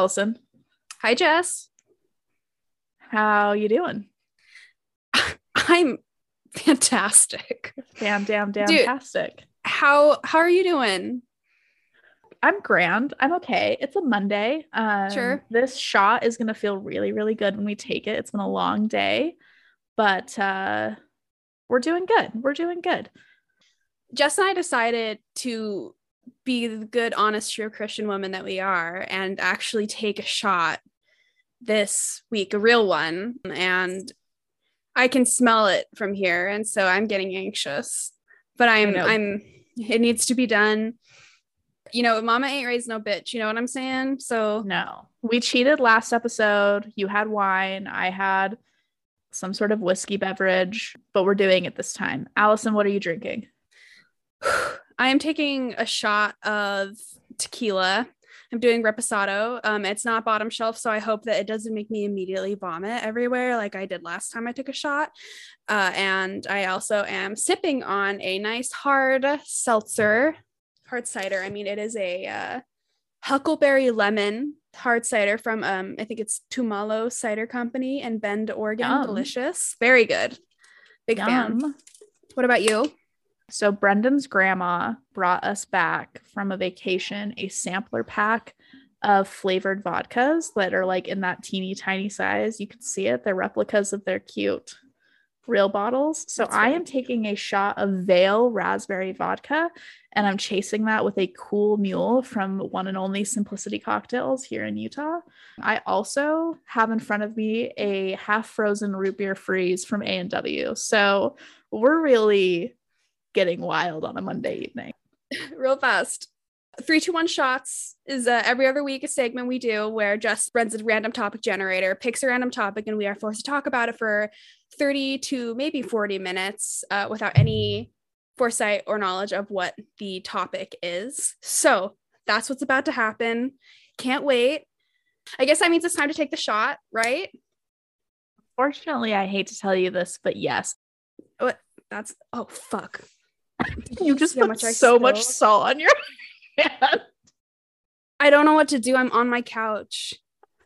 Allison. Hi, Jess. How you doing? I'm fantastic. Damn, damn, damn, Dude. fantastic. How how are you doing? I'm grand. I'm okay. It's a Monday. Um, Sure. This shot is gonna feel really, really good when we take it. It's been a long day, but uh, we're doing good. We're doing good. Jess and I decided to be the good, honest, true Christian woman that we are and actually take a shot this week, a real one. And I can smell it from here. And so I'm getting anxious. But I'm, I'm, it needs to be done. You know, mama ain't raised no bitch, you know what I'm saying? So No, we cheated last episode. You had wine. I had some sort of whiskey beverage, but we're doing it this time. Allison, what are you drinking? I am taking a shot of tequila. I'm doing reposado. Um, it's not bottom shelf, so I hope that it doesn't make me immediately vomit everywhere like I did last time I took a shot. Uh, and I also am sipping on a nice hard seltzer, hard cider. I mean, it is a uh, huckleberry lemon hard cider from um, I think it's Tumalo Cider Company in Bend, Oregon. Yum. Delicious, very good. Big fan. What about you? So Brendan's grandma brought us back from a vacation a sampler pack of flavored vodkas that are like in that teeny tiny size. You can see it. They're replicas of their cute real bottles. So That's I am taking a shot of Vale raspberry vodka and I'm chasing that with a cool mule from one and only Simplicity Cocktails here in Utah. I also have in front of me a half frozen root beer freeze from A&W. So we're really getting wild on a Monday evening. real fast. Three, two, one shots is uh, every other week a segment we do where Jess runs a random topic generator, picks a random topic, and we are forced to talk about it for 30 to maybe 40 minutes uh, without any foresight or knowledge of what the topic is. So that's what's about to happen. Can't wait. I guess that means it's time to take the shot, right? Fortunately, I hate to tell you this, but yes, What? That's oh fuck. you just put much so much salt on your hand. I don't know what to do. I'm on my couch.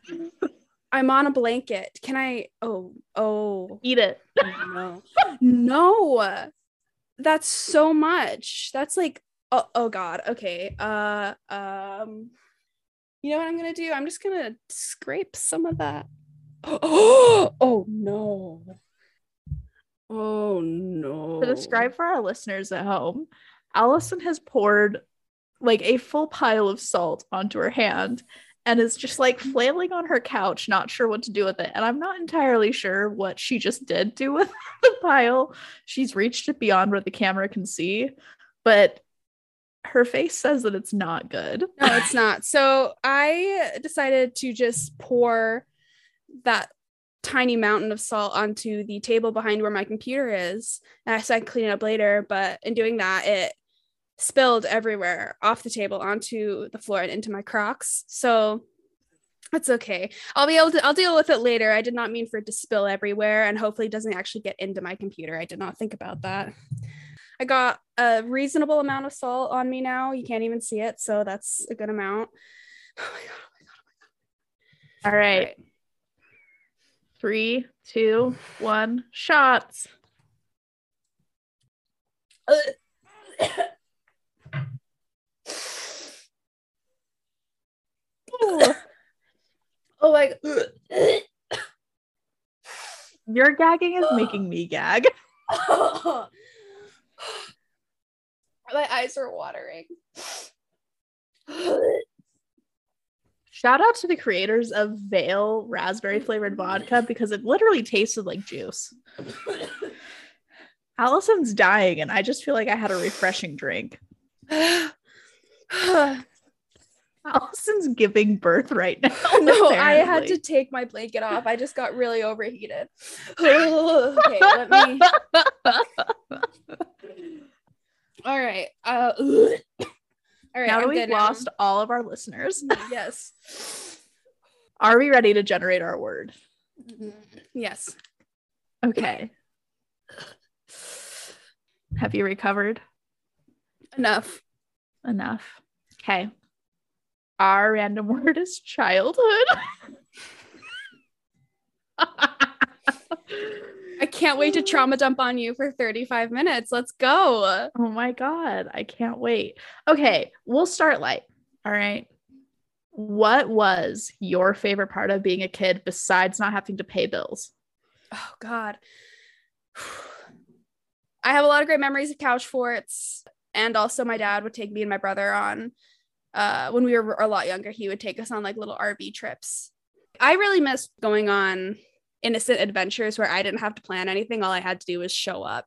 I'm on a blanket. Can I? Oh, oh, Eat it. no, no. That's so much. That's like, oh, oh God. Okay. Uh, um, you know what I'm gonna do? I'm just gonna scrape some of that. Oh, oh no. Oh no. To describe for our listeners at home, Allison has poured like a full pile of salt onto her hand and is just like flailing on her couch, not sure what to do with it. And I'm not entirely sure what she just did do with the pile. She's reached it beyond what the camera can see, but her face says that it's not good. No, it's not. So I decided to just pour that tiny mountain of salt onto the table behind where my computer is. And I said I'd clean it up later, but in doing that, it spilled everywhere off the table onto the floor and into my Crocs. So that's okay. I'll be able to I'll deal with it later. I did not mean for it to spill everywhere and hopefully it doesn't actually get into my computer. I did not think about that. I got a reasonable amount of salt on me now. You can't even see it, so that's a good amount. Oh, oh my god. Oh my god. All right. Three, two, one, shots. Oh my god. Ooh, my god. your gagging is making me gag. my eyes are watering. Shout out to the creators of Vale raspberry flavored vodka because it literally tasted like juice. Allison's dying, and I just feel like I had a refreshing drink. Allison's giving birth right now. no, I had to take my blanket off. I just got really overheated. okay, let me. All right. Uh, all right. now that we've lost all of our listeners, mm, Yes. are we ready to generate our word? Mm-hmm. Yes. Okay. Have you recovered Enough. enough? Okay. Our random word is childhood. I can't wait to trauma dump on you for 35 minutes. Let's go. Oh my God. I can't wait. Okay. We'll start light. All right. What was your favorite part of being a kid besides not having to pay bills? Oh, God. I have a lot of great memories of couch forts. And also, my dad would take me and my brother on, uh, when we were a lot younger, he would take us on like little RV trips. I really miss going on innocent adventures where I didn't have to plan anything. All I had to do was show up.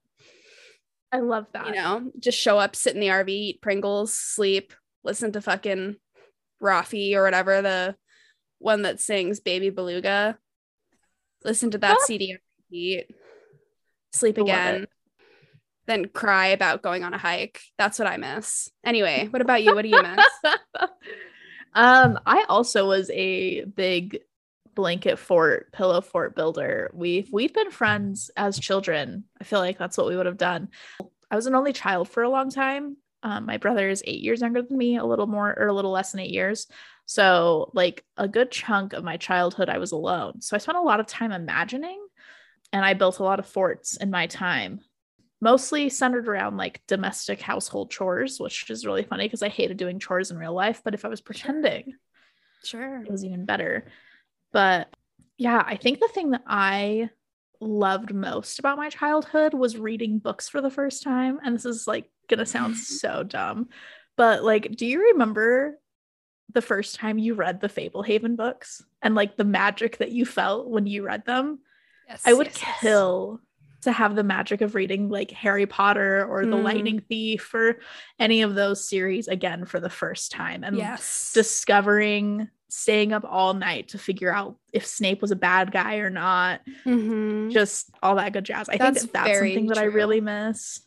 I love that. You know, just show up, sit in the RV, eat Pringles, sleep, listen to fucking Raffi or whatever the one that sings Baby Beluga. Listen to that CD on repeat. Sleep again. Then cry about going on a hike. That's what I miss. Anyway, what about you? What do you miss? um, I also was a big blanket fort, pillow fort builder. We've we've been friends as children. I feel like that's what we would have done. I was an only child for a long time. Um, my brother is eight years younger than me, a little more or a little less than eight years. So, like a good chunk of my childhood, I was alone. So, I spent a lot of time imagining and I built a lot of forts in my time, mostly centered around like domestic household chores, which is really funny because I hated doing chores in real life. But if I was pretending, sure, it was even better. But yeah, I think the thing that I loved most about my childhood was reading books for the first time. And this is like gonna sound so dumb, but like, do you remember the first time you read the Fablehaven books and like the magic that you felt when you read them? Yes, I would yes, kill yes. to have the magic of reading like Harry Potter or mm. The Lightning Thief or any of those series again for the first time and yes. discovering staying up all night to figure out if Snape was a bad guy or not. Mm-hmm. Just all that good jazz. I that's think that that's something that I really miss.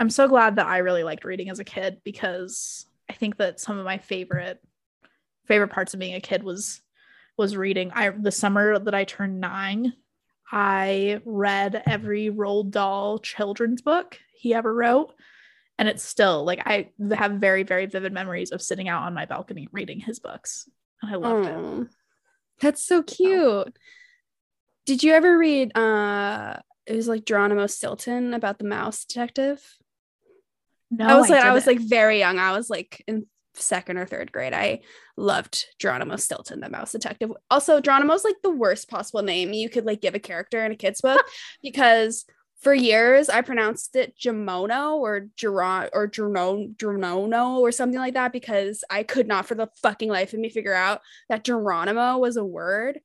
I'm so glad that I really liked reading as a kid because I think that some of my favorite favorite parts of being a kid was was reading. I the summer that I turned 9, I read every Roald Dahl children's book he ever wrote and it's still like I have very very vivid memories of sitting out on my balcony reading his books. And I loved it. That's so cute. Did you ever read uh it was like Geronimo Stilton about the mouse detective? No, I was like I, I was like very young. I was like in second or third grade. I loved Geronimo Stilton, the mouse detective. Also, Geronimo's like the worst possible name you could like give a character in a kid's book because for years I pronounced it Jamono or Geron or Gerono Gerono or something like that because I could not for the fucking life of me figure out that Geronimo was a word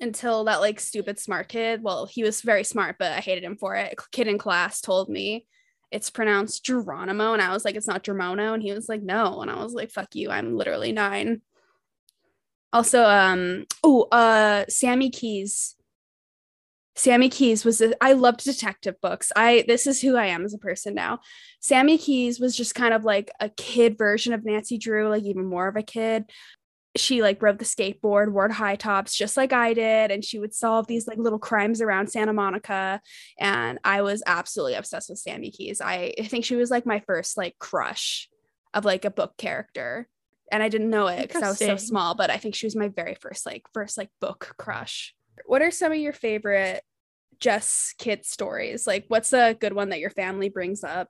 until that like stupid smart kid. Well, he was very smart, but I hated him for it. A kid in class told me it's pronounced Geronimo, and I was like, it's not Germono, and he was like, no, and I was like, fuck you, I'm literally nine. Also, um, oh, uh, Sammy Keyes Sammy Keyes was a, I loved detective books. I this is who I am as a person now. Sammy Keyes was just kind of like a kid version of Nancy Drew, like even more of a kid. She like rode the skateboard, wore high tops just like I did, and she would solve these like little crimes around Santa Monica. And I was absolutely obsessed with Sammy Keyes. I, I think she was like my first like crush of like a book character. And I didn't know it because I was so small, but I think she was my very first like first like book crush what are some of your favorite Jess kid stories? Like, what's a good one that your family brings up?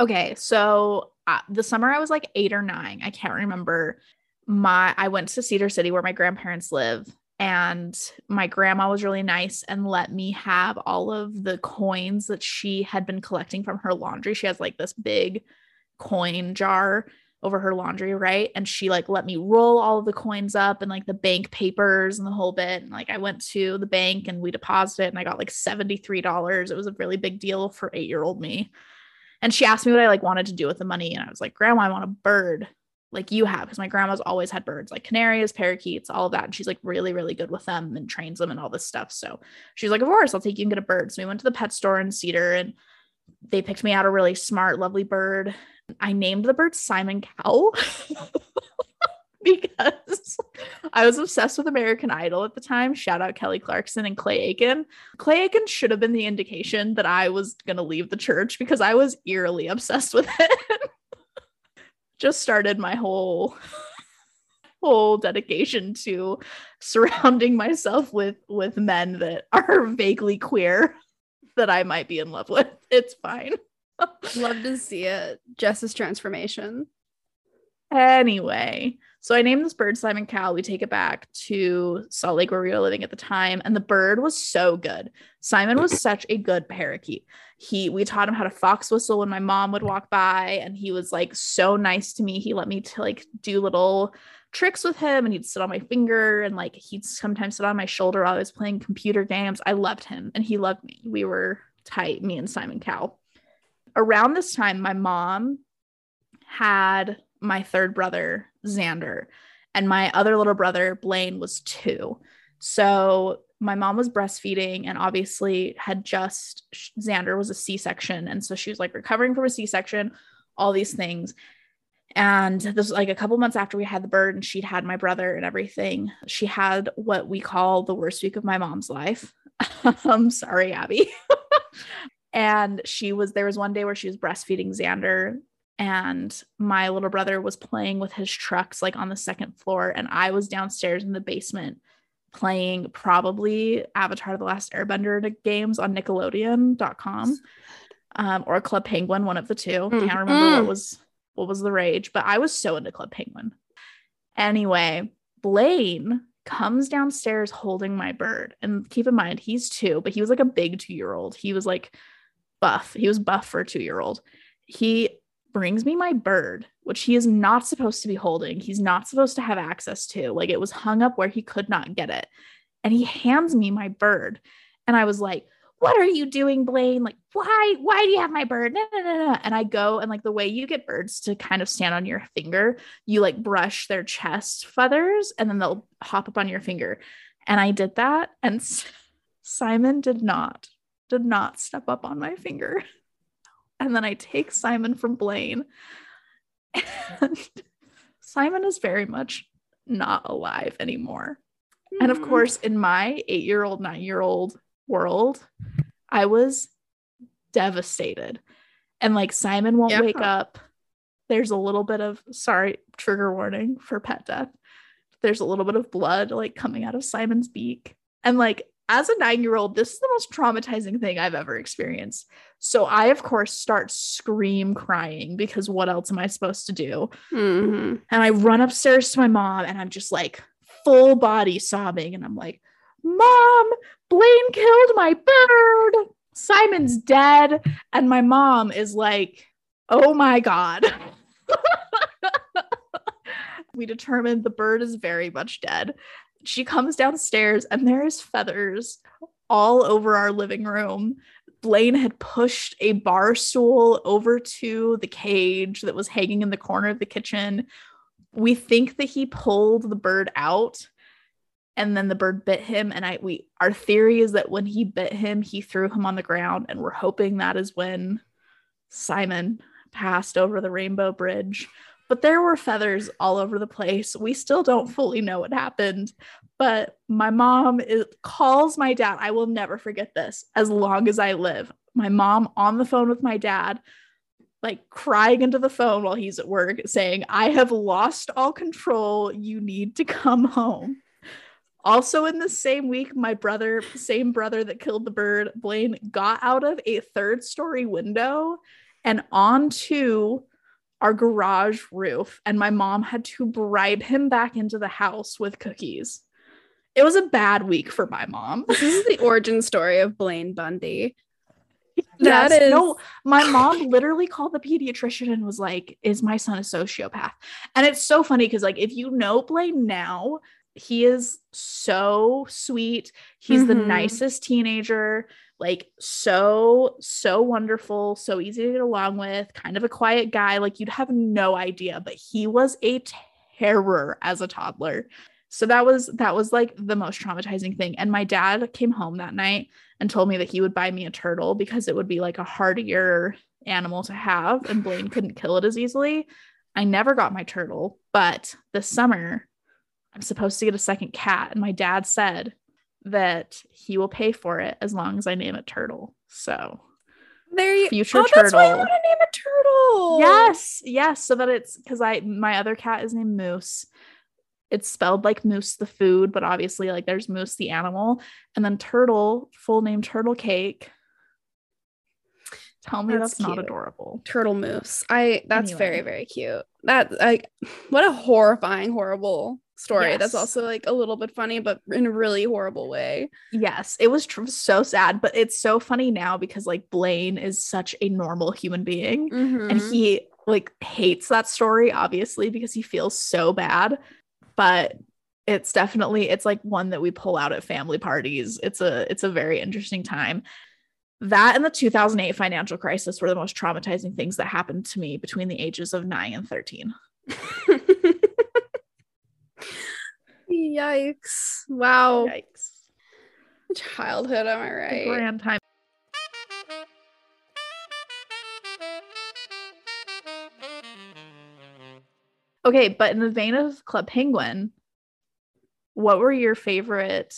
Okay, so uh, the summer I was like eight or nine, I can't remember. My I went to Cedar City where my grandparents live, and my grandma was really nice and let me have all of the coins that she had been collecting from her laundry. She has like this big coin jar over her laundry, right? And she like let me roll all of the coins up and like the bank papers and the whole bit. And like I went to the bank and we deposited and I got like $73. It was a really big deal for eight year old me. And she asked me what I like wanted to do with the money. And I was like, Grandma, I want a bird like you have, because my grandma's always had birds, like canaries, parakeets, all of that. And she's like really, really good with them and trains them and all this stuff. So she's like, Of course, I'll take you and get a bird. So we went to the pet store in Cedar and they picked me out a really smart, lovely bird. I named the bird Simon Cowell because I was obsessed with American Idol at the time. Shout out Kelly Clarkson and Clay Aiken. Clay Aiken should have been the indication that I was going to leave the church because I was eerily obsessed with it. just started my whole whole dedication to surrounding myself with with men that are vaguely queer that I might be in love with. It's fine. Love to see it. Jess's transformation. Anyway, so I named this bird Simon Cowell. We take it back to Salt Lake where we were living at the time, and the bird was so good. Simon was such a good parakeet. He we taught him how to fox whistle when my mom would walk by, and he was like so nice to me. He let me to like do little tricks with him, and he'd sit on my finger, and like he'd sometimes sit on my shoulder while I was playing computer games. I loved him, and he loved me. We were tight, me and Simon Cowell. Around this time, my mom had my third brother, Xander, and my other little brother, Blaine, was two. So my mom was breastfeeding and obviously had just, Xander was a C section. And so she was like recovering from a C section, all these things. And this was like a couple months after we had the bird and she'd had my brother and everything. She had what we call the worst week of my mom's life. I'm sorry, Abby. and she was, there was one day where she was breastfeeding Xander and my little brother was playing with his trucks like on the second floor and i was downstairs in the basement playing probably avatar the last airbender games on nickelodeon.com um, or club penguin one of the 2 mm-hmm. can't remember what was what was the rage but i was so into club penguin. Anyway blaine comes downstairs holding my bird. And keep in mind he's two but he was like a big two year old he was like buff he was buff for a two year old he brings me my bird, which he is not supposed to be holding. He's not supposed to have access to. Like it was hung up where he could not get it. And he hands me my bird. And I was like, what are you doing, Blaine? Like, why, why do you have my bird? No, no, no. And I go and like the way you get birds to kind of stand on your finger, you like brush their chest feathers and then they'll hop up on your finger. And I did that. And Simon did not, did not step up on my finger. And then I take Simon from Blaine. And Simon is very much not alive anymore. Mm. And of hmm. course, in my eight year old, nine year old world, I was devastated. And like Simon won't yeah. wake up. There's a little bit of, sorry, trigger warning for pet death. There's a little bit of blood like coming out of Simon's beak. And like as a nine year old, this is the most traumatizing thing I've ever experienced. So I, of course, start scream crying because what else am I supposed to do? Mm-hmm. And I run upstairs to my mom and I'm just like full body sobbing. And I'm like, Mom, Blaine killed my bird. Simon's dead. And my mom is like, Oh my God. we determined the bird is very much dead she comes downstairs and there's feathers all over our living room. Blaine had pushed a bar stool over to the cage that was hanging in the corner of the kitchen. We think that he pulled the bird out and then the bird bit him and I we our theory is that when he bit him he threw him on the ground and we're hoping that is when Simon passed over the rainbow bridge but there were feathers all over the place. We still don't fully know what happened, but my mom is, calls my dad. I will never forget this as long as I live. My mom on the phone with my dad, like crying into the phone while he's at work, saying, I have lost all control. You need to come home. Also, in the same week, my brother, same brother that killed the bird, Blaine, got out of a third story window and onto our garage roof, and my mom had to bribe him back into the house with cookies. It was a bad week for my mom. This is the origin story of Blaine Bundy. That yes, is no, my mom literally called the pediatrician and was like, Is my son a sociopath? And it's so funny because, like, if you know Blaine now, he is so sweet. He's mm-hmm. the nicest teenager like so so wonderful so easy to get along with kind of a quiet guy like you'd have no idea but he was a terror as a toddler. So that was that was like the most traumatizing thing. And my dad came home that night and told me that he would buy me a turtle because it would be like a hardier animal to have and blaine couldn't kill it as easily. I never got my turtle but this summer i'm supposed to get a second cat and my dad said that he will pay for it as long as I name it Turtle. So There you Future oh, That's why you want to name a turtle. Yes, yes. So that it's because I my other cat is named Moose. It's spelled like Moose the food, but obviously like there's Moose the animal, and then Turtle, full name Turtle Cake. Tell me That's that's, not adorable. Turtle moose. I that's very very cute. That like what a horrifying horrible story. That's also like a little bit funny but in a really horrible way. Yes, it was tr- so sad, but it's so funny now because like Blaine is such a normal human being, and Mhm. he like hates that story obviously because he feels so bad, but it's definitely it's like one that we pull out at family parties. It's a it's a very interesting time. That and the 2008 financial crisis were the most traumatizing things that happened to me between the ages of 9 and 13. Yikes. Wow. Yikes. Childhood, am I right? Grand time. Okay, but in the vein of Club Penguin, what were your favorite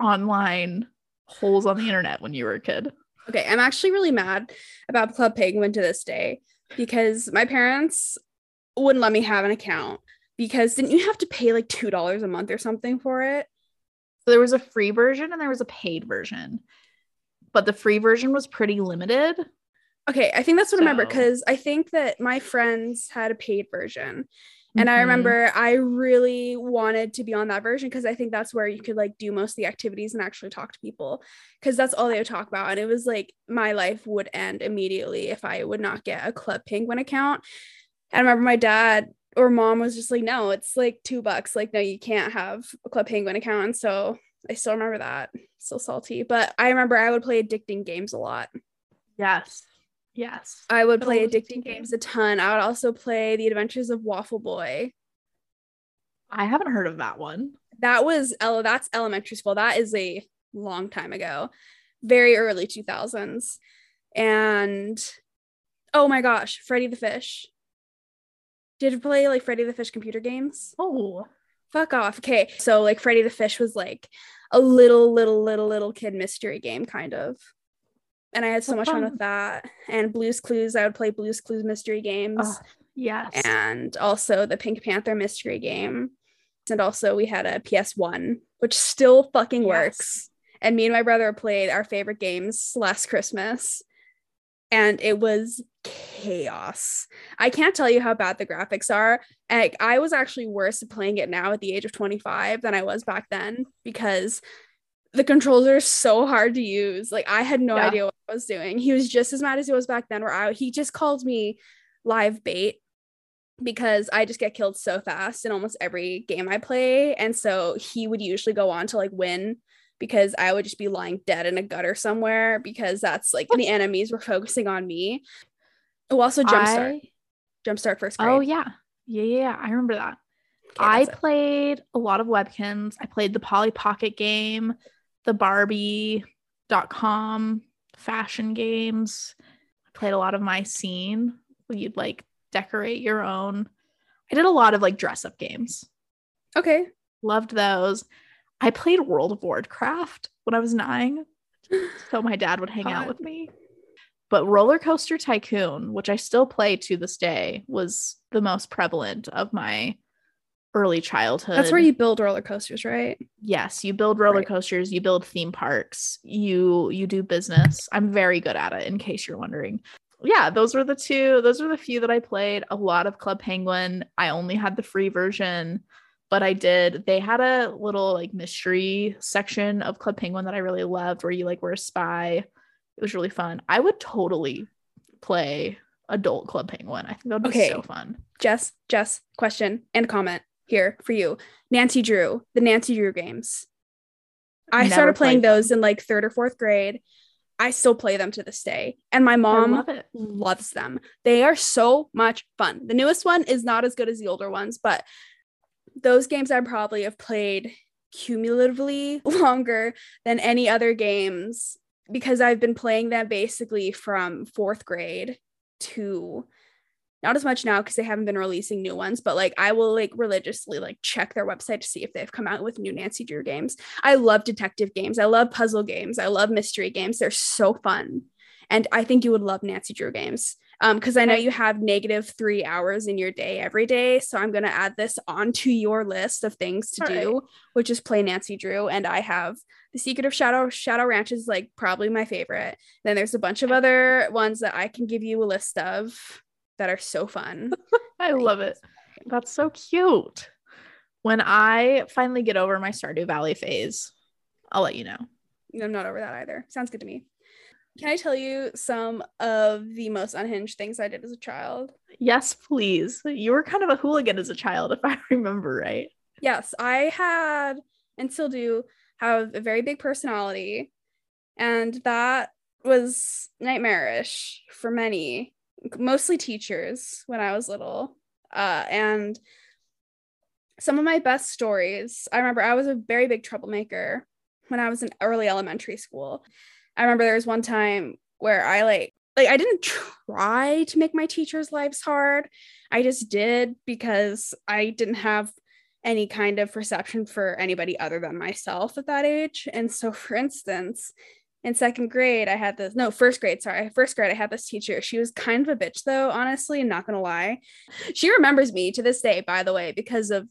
online holes on the internet when you were a kid? Okay, I'm actually really mad about Club Penguin to this day because my parents wouldn't let me have an account because didn't you have to pay like two dollars a month or something for it? So there was a free version and there was a paid version. But the free version was pretty limited. Okay, I think that's what I remember because I think that my friends had a paid version. And I Mhm. remember I really wanted to be on that version because I think that's where you could like do most of the activities and actually talk to people because that's all they would talk about. And it was like my life would end immediately if I would not get a Club Penguin account. I remember my dad or mom was just like, no, it's like two bucks. Like, no, you can't have a Club Penguin account. And so I still remember that. So salty. But I remember I would play addicting games a lot. Yes. Yes. I would play addicting addicting games a ton. I would also play The Adventures of Waffle Boy. I haven't heard of that one. That was ele- that's elementary school. That is a long time ago. Very early 2000s. And oh my gosh, Freddy the Fish. Did you play like Freddy the Fish computer games? Oh, Fuck off. Okay. So like Freddy the Fish was like a little, little, little, little kid mystery game, kind of. And I had so much fun fun. with that. And Blues Clues, I would play Blues Clues mystery games. oh yes. and also the Pink Panther mystery game. And also we had a PS1, which still fucking Yes. works. And me and my brother played our favorite games last Christmas. And it was chaos. I can't tell you how bad the graphics are. Like I was actually worse at playing it now at the age of 25 than I was back then because the controls are so hard to use. Like I had no Yeah. idea what I was doing. He was just as mad as he was back then where I he just called me live bait because I just get killed so fast in almost every game I play. And so he would usually go on to like win because I would just be lying dead in a gutter somewhere because that's like the enemies were focusing on me. Oh, also Jumpstart. I- Jumpstart first oh, grade. Oh yeah. Yeah, yeah, yeah. I remember that. Okay, I that's it. played a lot of Webkinz. I played the Polly Pocket game, the Barbie.com fashion games. I played a lot of my scene where you'd like decorate your own. I did a lot of like dress up games. Okay. Loved those. I played World of Warcraft when I was nine. So my dad would hang out with me. But Roller Coaster Tycoon, which I still play to this day, was the most prevalent of my early childhood. That's where you build roller coasters, right? yes, you build roller Right. coasters, you build theme parks, you you do business. I'm very good at it in case you're wondering. Yeah, those were the two, those were the few that I played. A lot of Club Penguin. I only had the free version, but I did. They had a little like mystery section of Club Penguin that I really loved where you like were a spy. It was really fun. I would totally play adult Club Penguin. I think that would be Okay. so fun. Jess, Jess, question and comment here for you. Nancy Drew, the Nancy Drew games. I Never started playing played them. those in like third or fourth grade. I still play them to this day. And my mom love loves them. They are so much fun. The newest one is not as good as the older ones, but those games I probably have played cumulatively longer than any other games because I've been playing them basically from fourth grade to not as much now because they haven't been releasing new ones, but like I will like religiously like check their website to see if they've come out with new Nancy Drew games. I love detective games. I love puzzle games. I love mystery games. They're so fun. And I think you would love Nancy Drew games. Um, because I know you have negative three hours in your day every day. So I'm gonna add this onto your list of things to All do, which is play Nancy Drew. And I have the Secret of Shadow Shadow Ranch is like probably my favorite. Then there's a bunch of other ones that I can give you a list of that are so fun. I love it. That's so cute. When I finally get over my Stardew Valley phase, I'll let you know. I'm not over that either. Sounds good to me. Can I tell you some of the most unhinged things I did as a child? Yes, please. You were kind of a hooligan as a child, if I remember right. Yes, I had and still do have a very big personality, and that was nightmarish for many, mostly teachers when I was little. Uh, and some of my best stories, I remember I was a very big troublemaker when I was in early elementary school. I remember there was one time where I like like I didn't try to make my teachers' lives hard. I just did because I didn't have any kind of perception for anybody other than myself at that age. And so for instance, in second grade, I had this no, first grade, sorry, first grade, I had this teacher. She was kind of a bitch though, honestly, not gonna lie. She remembers me to this day, by the way, because of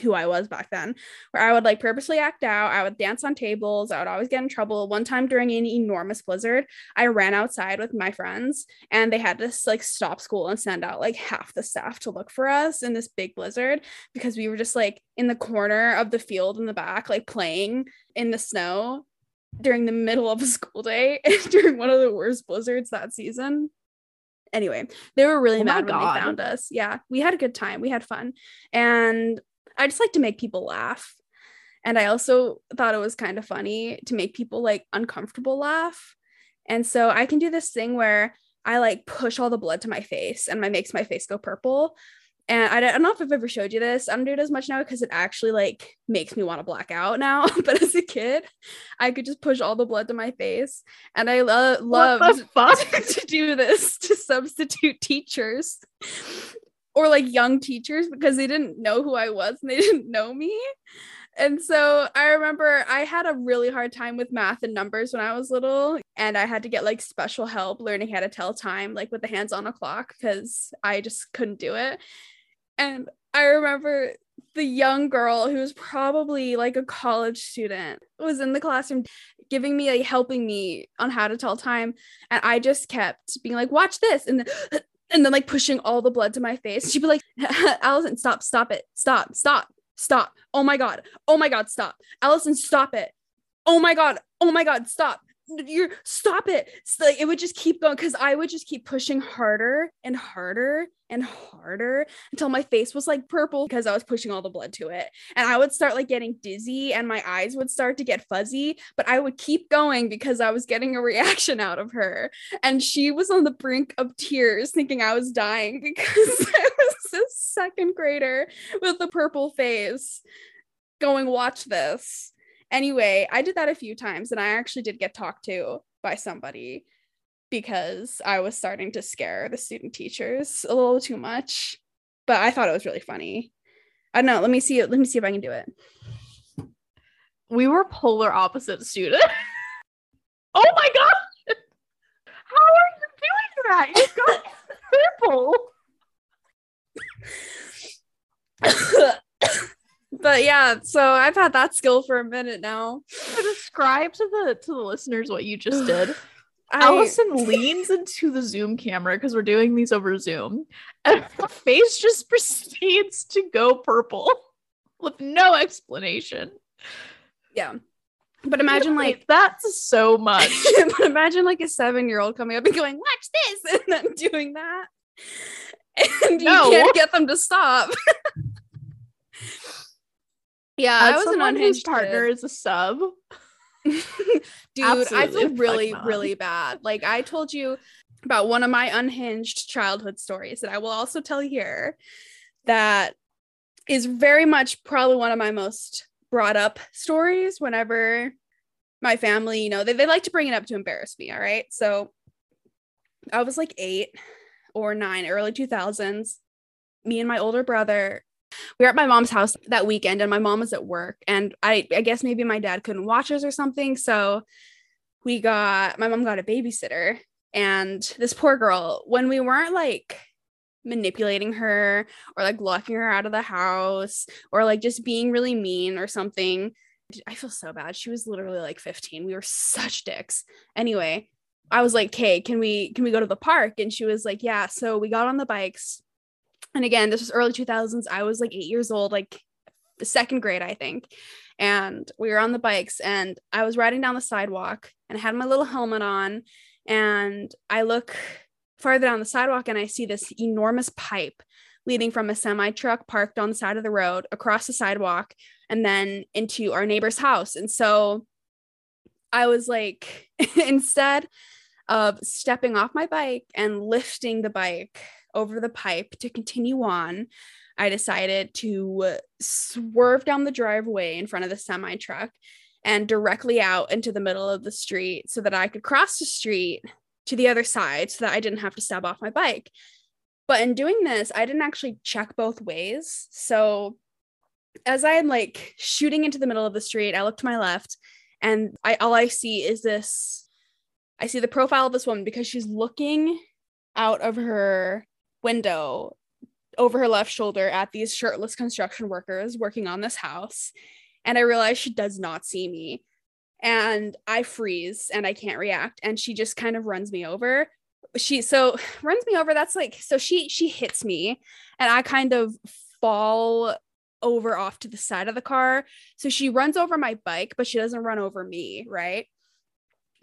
who I was back then, where I would like purposely act out. I would dance on tables. I would always get in trouble. One time during an enormous blizzard, I ran outside with my friends and they had to like stop school and send out like half the staff to look for us in this big blizzard because we were just like in the corner of the field in the back, like playing in the snow during the middle of a school day during one of the worst blizzards that season. Anyway, they were really Oh mad when they found us. Yeah, we had a good time. We had fun. And I just like to make people laugh. And I also thought it was kind of funny to make people like uncomfortable laugh. And so I can do this thing where I like push all the blood to my face and my makes my face go purple. And I don't, know if I've ever showed you this. I don't do it as much now because it actually like makes me want to black out now. but as a kid, I could just push all the blood to my face, and I lo- loved to do this to substitute teachers or like young teachers because they didn't know who I was and they didn't know me. And so I remember I had a really hard time with math and numbers when I was little, and I had to get like special help learning how to tell time, like with the hands on a clock, because I just couldn't do it. And I remember the young girl who was probably like a college student was in the classroom giving me like helping me on how to tell time and i just kept being like watch this and and then like pushing all the blood to my face. She'd be like allison stop stop it. Stop stop stop. Oh my god. Oh my god stop. Allison stop it. Oh my god. Oh my god stop you're stop it. So, like it would just keep going because i would just keep pushing harder and harder and harder until my face was like purple because i was pushing all the blood to it. And i would start like getting dizzy and my eyes would start to get fuzzy but i would keep going because i was getting a reaction out of her. And she was on the brink of tears thinking i was dying because i was a second grader with a purple face going watch this anyway i did that a few times and i actually did get talked to by somebody because i was starting to scare the student teachers a little too much but i thought it was really funny i don't know let me see let me see if i can do it We were polar opposite students. oh my god! How are you doing that? You got purple. but yeah so i've had that skill for a minute now Describe to the to the listeners what you just did. I, Allison leans into the Zoom camera because we're doing these over Zoom, and her face just proceeds to go purple with no explanation. yeah but imagine like that's so much. but imagine like a seven year old coming up and going watch this and then doing that and No. you can't get them to stop yeah As i was an whose unhinged partner kid. is a sub. dude i feel really really bad like i told you about one of my unhinged childhood stories that i will also tell here that is very much probably one of my most brought up stories whenever my family you know they, they like to bring it up to embarrass me all right so i was like eight or nine early 2000s me and my older brother we were at my mom's house that weekend and my mom was at work and I I guess maybe my dad couldn't watch us or something so we got my mom got a babysitter And this poor girl, when we weren't like manipulating her or like locking her out of the house or like just being really mean or something, I feel so bad. She was literally like 15. We were such dicks. Anyway, I was like, "Okay, can we can we go to the park?" And she was like, "Yeah." So we got on the bikes. And again, this was early 2000s. I was like 8 years old, like the second grade, I think. And we were on the bikes and I was riding down the sidewalk and I had my little helmet on and I look farther down the sidewalk and I see this enormous pipe leading from a semi truck parked on the side of the road across the sidewalk and then into our neighbor's house. And so I was like, instead of stepping off my bike and lifting the bike over the pipe to continue on, I decided to swerve down the driveway in front of the semi truck and directly out into the middle of the street so that I could cross the street to the other side so that I didn't have to step off my bike. But in doing this, I didn't actually check both ways. So as I am like shooting into the middle of the street, I look to my left and I all I see is this I see the profile of this woman because she's looking out of her window over her left shoulder at these shirtless construction workers working on this house. And I realize she does not see me. And I freeze and I can't react. And she just kind of runs me over. She so runs me over. That's like, so she she hits me and I kind of fall over off to the side of the car. So she runs over my bike, but she doesn't run over me, right?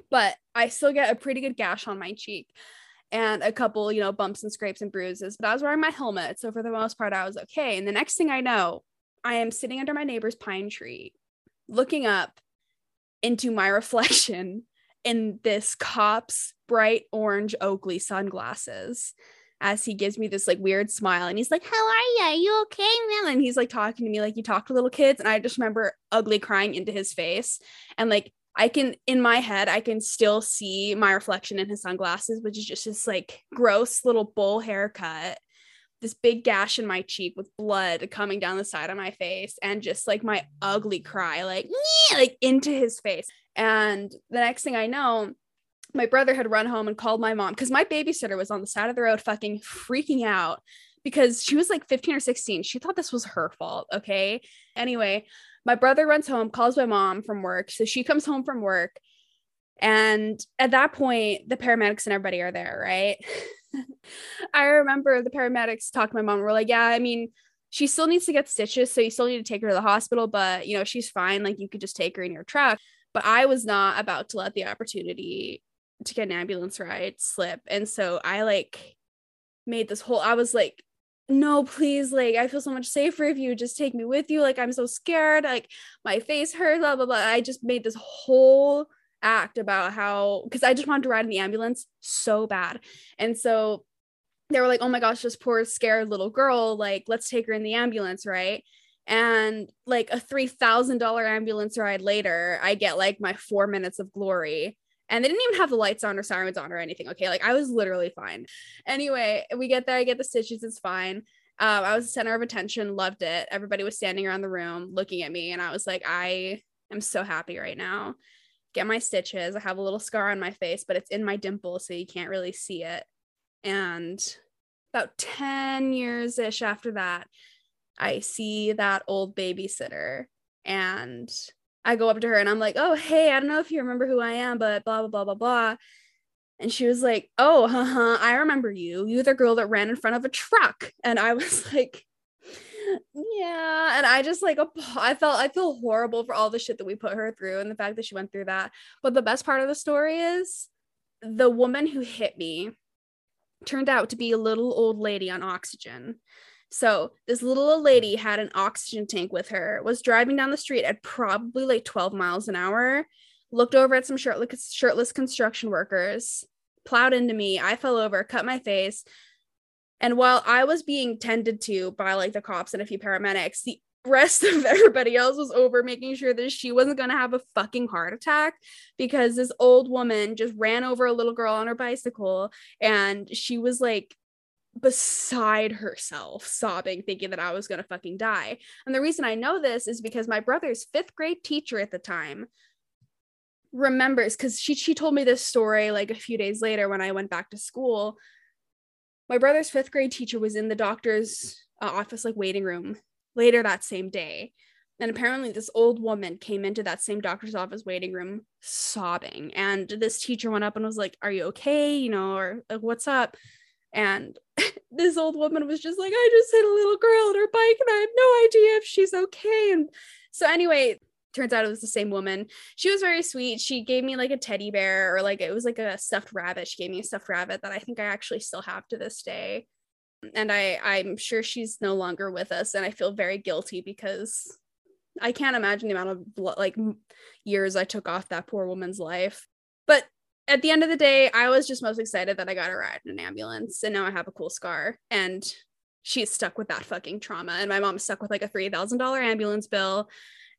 But I still get a pretty good gash on my cheek and a couple, you know, bumps and scrapes and bruises. But I was wearing my helmet. So for the most part, I was okay. And the next thing I know, I am sitting under my neighbor's pine tree, looking up into my reflection in this cop's bright orange Oakley sunglasses as he gives me this like weird smile and he's like, How are you? Are you okay, man? And he's like talking to me like you talk to little kids. And I just remember ugly crying into his face and like I can in my head I can still see my reflection in his sunglasses, which is just this like gross little bowl haircut, this big gash in my cheek with blood coming down the side of my face, and just like my ugly cry, like like into his face. And the next thing I know, my brother had run home and called my mom because my babysitter was on the side of the road fucking freaking out because she was like 15 or 16. She thought this was her fault. Okay. Anyway, my brother runs home, calls my mom from work. So she comes home from work. And at that point, the paramedics and everybody are there, right? I remember the paramedics talked to my mom. We're like, yeah, I mean, she still needs to get stitches. So you still need to take her to the hospital, but you know, she's fine. Like you could just take her in your truck. But I was not about to let the opportunity to get an ambulance ride slip. And so I like made this whole, I was like, no, please, like, I feel so much safer if you just take me with you. Like, I'm so scared. Like, my face hurts, blah, blah, blah. I just made this whole act about how, because I just wanted to ride in the ambulance so bad. And so they were like, oh my gosh, this poor, scared little girl. Like, let's take her in the ambulance, right? And like a $3,000 ambulance ride later, I get like my four minutes of glory and they didn't even have the lights on or sirens on or anything. Okay. Like I was literally fine. Anyway, we get there, I get the stitches, it's fine. Um, I was the center of attention, loved it. Everybody was standing around the room looking at me, and I was like, I am so happy right now. Get my stitches. I have a little scar on my face, but it's in my dimple, so you can't really see it. And about 10 years ish after that, I see that old babysitter and I go up to her and I'm like, oh, hey, I don't know if you remember who I am, but blah, blah, blah, blah, blah. And she was like, oh, huh, I remember you. You the girl that ran in front of a truck. And I was like, yeah. And I just like, I felt, I feel horrible for all the shit that we put her through and the fact that she went through that. But the best part of the story is the woman who hit me turned out to be a little old lady on oxygen. So this little old lady had an oxygen tank with her, was driving down the street at probably like 12 miles an hour, looked over at some shirtless, shirtless construction workers, plowed into me. I fell over, cut my face. And while I was being tended to by like the cops and a few paramedics, the rest of everybody else was over making sure that she wasn't going to have a fucking heart attack because this old woman just ran over a little girl on her bicycle and she was like beside herself, sobbing, thinking that I was going to fucking die. And the reason I know this is because my brother's fifth grade teacher at the time remembers because she she told me this story like a few days later when I went back to school. My brother's fifth grade teacher was in the doctor's uh, office like waiting room later that same day. And apparently, this old woman came into that same doctor's office waiting room sobbing. And this teacher went up and was like, Are you okay? You know, or like, what's up? And this old woman was just like, I just hit a little girl on her bike and I have no idea if she's okay. And so, anyway, turns out it was the same woman. She was very sweet. She gave me like a teddy bear or like it was like a stuffed rabbit. She gave me a stuffed rabbit that I think I actually still have to this day. And I I'm sure she's no longer with us and I feel very guilty because I can't imagine the amount of like years I took off that poor woman's life. But at the end of the day, I was just most excited that I got a ride in an ambulance and now I have a cool scar and she's stuck with that fucking trauma and my mom's stuck with like a $3,000 ambulance bill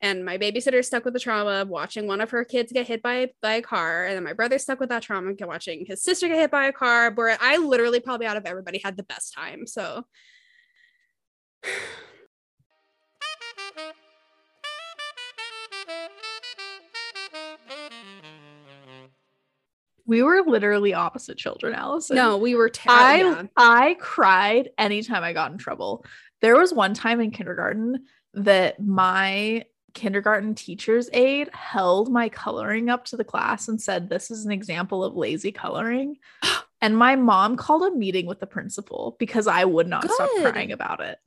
and my babysitter stuck with the trauma of watching one of her kids get hit by, by a car and then my brother stuck with that trauma of watching his sister get hit by a car where i literally probably out of everybody had the best time so We were literally opposite children, Allison. no we were ter- I. I cried anytime I got in trouble. There was one time in kindergarten that my kindergarten teacher's aide held my coloring up to the class and said, This is an example of lazy coloring. and my mom called a meeting with the principal because I would not stop crying about it.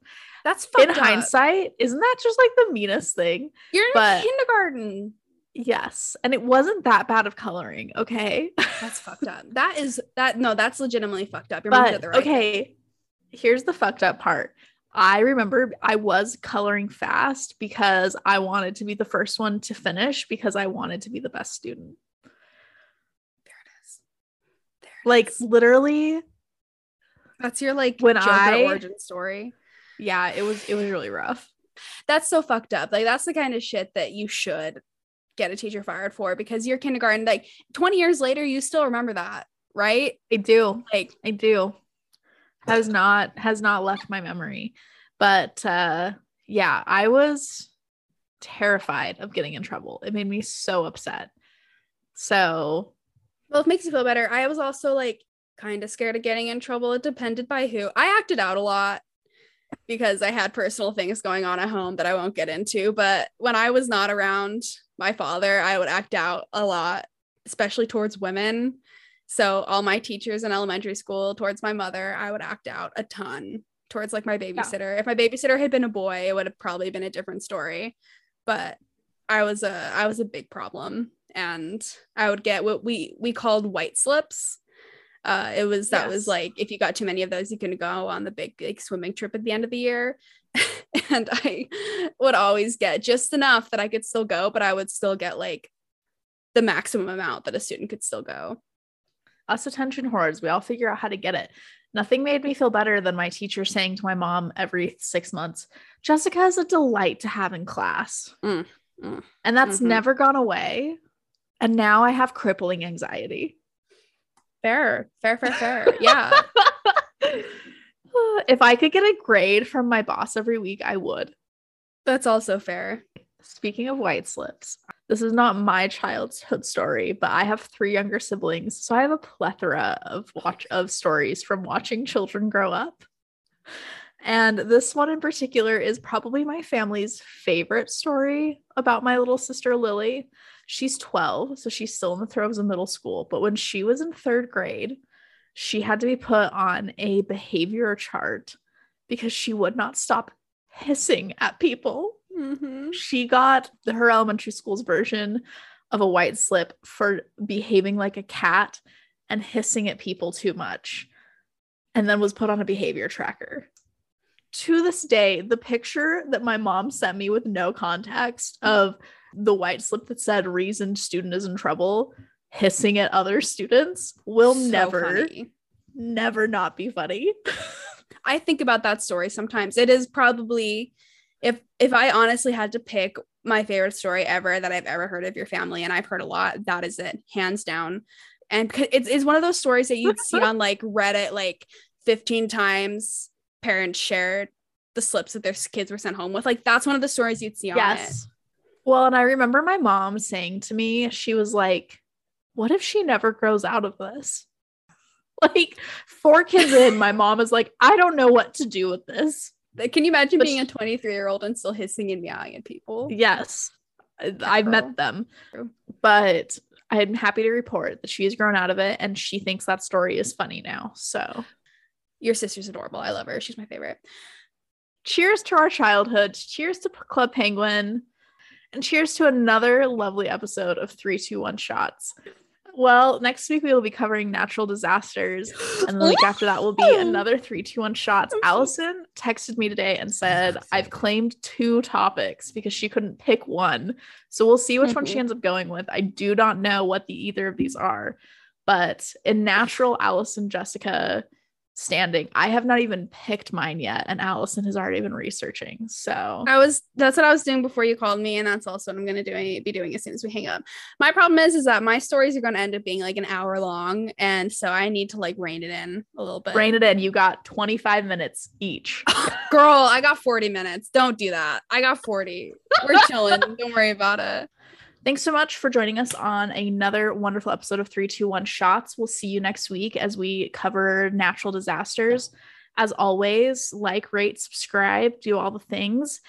that's In up. hindsight, isn't that just like the meanest thing? you're in but- kindergarten Yes. And it wasn't that bad of coloring. Okay. that's fucked up that is that no that's legitimately fucked up your but the right okay, here's the fucked up part. I remember I was coloring fast because I wanted to be the first one to finish because I wanted to be the best student. there it is there it Like is. literally, that's your like when Joker I- origin story yeah, it was it was really rough. that's so fucked up. Like that's the kind of shit that you should get a teacher fired for because your kindergarten, like 20 years later, you still remember that, right? I do. Like I do. Has not has not left my memory. But uh yeah, I was terrified of getting in trouble. It made me so upset. So well, it makes you feel better. I was also like kind of scared of getting in trouble. It depended by who. I acted out a lot because I had personal things going on at home that I won't get into. But when I was not around my father, I would act out a lot, especially towards women. So all my teachers in elementary school, towards my mother, I would act out a ton towards like my babysitter. If my babysitter had been a boy, it would have probably been a different story. But I was a I was a big problem, and I would get what we we called white slips. Uh, it was that was like if you got too many of those, you can go on the big like swimming trip at the end of the year. and I would always get just enough that I could still go, but I would still get like the maximum amount that a student could still go. us attention whores, we all figure out how to get it. Nothing made me feel better than my teacher saying to my mom every six months, Jessica is a delight to have in class. Mm, mm, and that's mhm. never gone away. And now I have crippling anxiety. Fair, fair, fair, fair. Yeah. if I could get a grade from my boss every week, I would. That's also fair. Speaking of white slips, this is not my childhood story, but I have three younger siblings, so I have a plethora of watch of stories from watching children grow up. And this one in particular is probably my family's favorite story about my little sister Lily. She's 12, so she's still in the throes of middle school, but when she was in 3rd grade, she had to be put on a behavior chart because she would not stop hissing at people Mm-hmm. she got her elementary school's version of a white slip for behaving like a cat and hissing at people too much and then was put on a behavior tracker to this day the picture that my mom sent me with no context of the white slip that said reason student is in trouble hissing at other students will never never not be funny I think about that story sometimes. It is probably if if I honestly had to pick my favorite story ever that I've ever heard of your family, and I've heard a lot, that is it, hands down. And it's, it's one of those stories that you'd see on like Reddit like 15 times parents shared the slips that their kids were sent home with. Like that's one of the stories you'd see on it. Well, and I remember my mom saying to me, she was like, What if she never grows out of this? Like, four kids in, my mom is like, I don't know what to do with this. Can you imagine But being a 23 year old and still hissing and meowing at people? Yes, I- I've met them, True. but I'm happy to report that she has grown out of it and she thinks that story is funny now. So, Your sister's adorable. I love her. She's my favorite. cheers to our childhood. Cheers to Club Penguin. And cheers to another lovely episode of 321 Shots. Well, next week we will be covering natural disasters. And the week after that will be another 321 Shots. Allison texted me today and said, I've claimed two topics because she couldn't pick one. So we'll see which one she Mhm. ends up going with. I do not know what the either of these are. But in natural Allison Jessica standing, I have not even picked mine yet. And Allison has already been researching. So I was that's what I was doing before you called me, and that's also what I'm gonna do be doing as soon as we hang up. My problem is is that my stories are gonna end up being like an hour long, and so I need to like rein it in a little bit. rein it in. You got 25 minutes each. Girl, I got 40 minutes. Don't do that. I got 40. We're chilling. Don't worry about it. Thanks so much for joining us on another wonderful episode of 321 Shots. We'll see you next week as we cover natural disasters. As always, like, rate, subscribe, do all the things.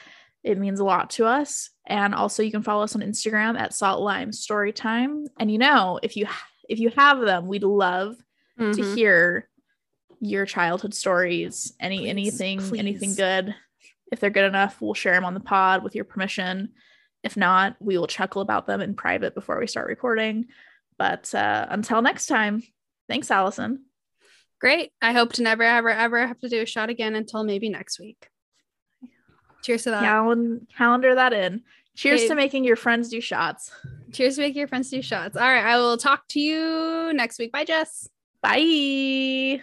It means a lot to us. And also you can follow us on Instagram at Salt Lime Storytime. And you know, if you if you have them, we'd love to Mhm. hear your childhood stories. Any Please, anything anything good. If they're good enough, we'll share them on the pod with your permission. If not, we will chuckle about them in private before we start recording. But uh, until next time, thanks, Allison. Great. I hope to never, ever, ever have to do a shot again until maybe next week. Cheers to that. Calen- calendar that in. Cheers Okay. to making your friends do shots. Cheers to make your friends do shots. All right. I will talk to you next week. Bye, Jess. Bye.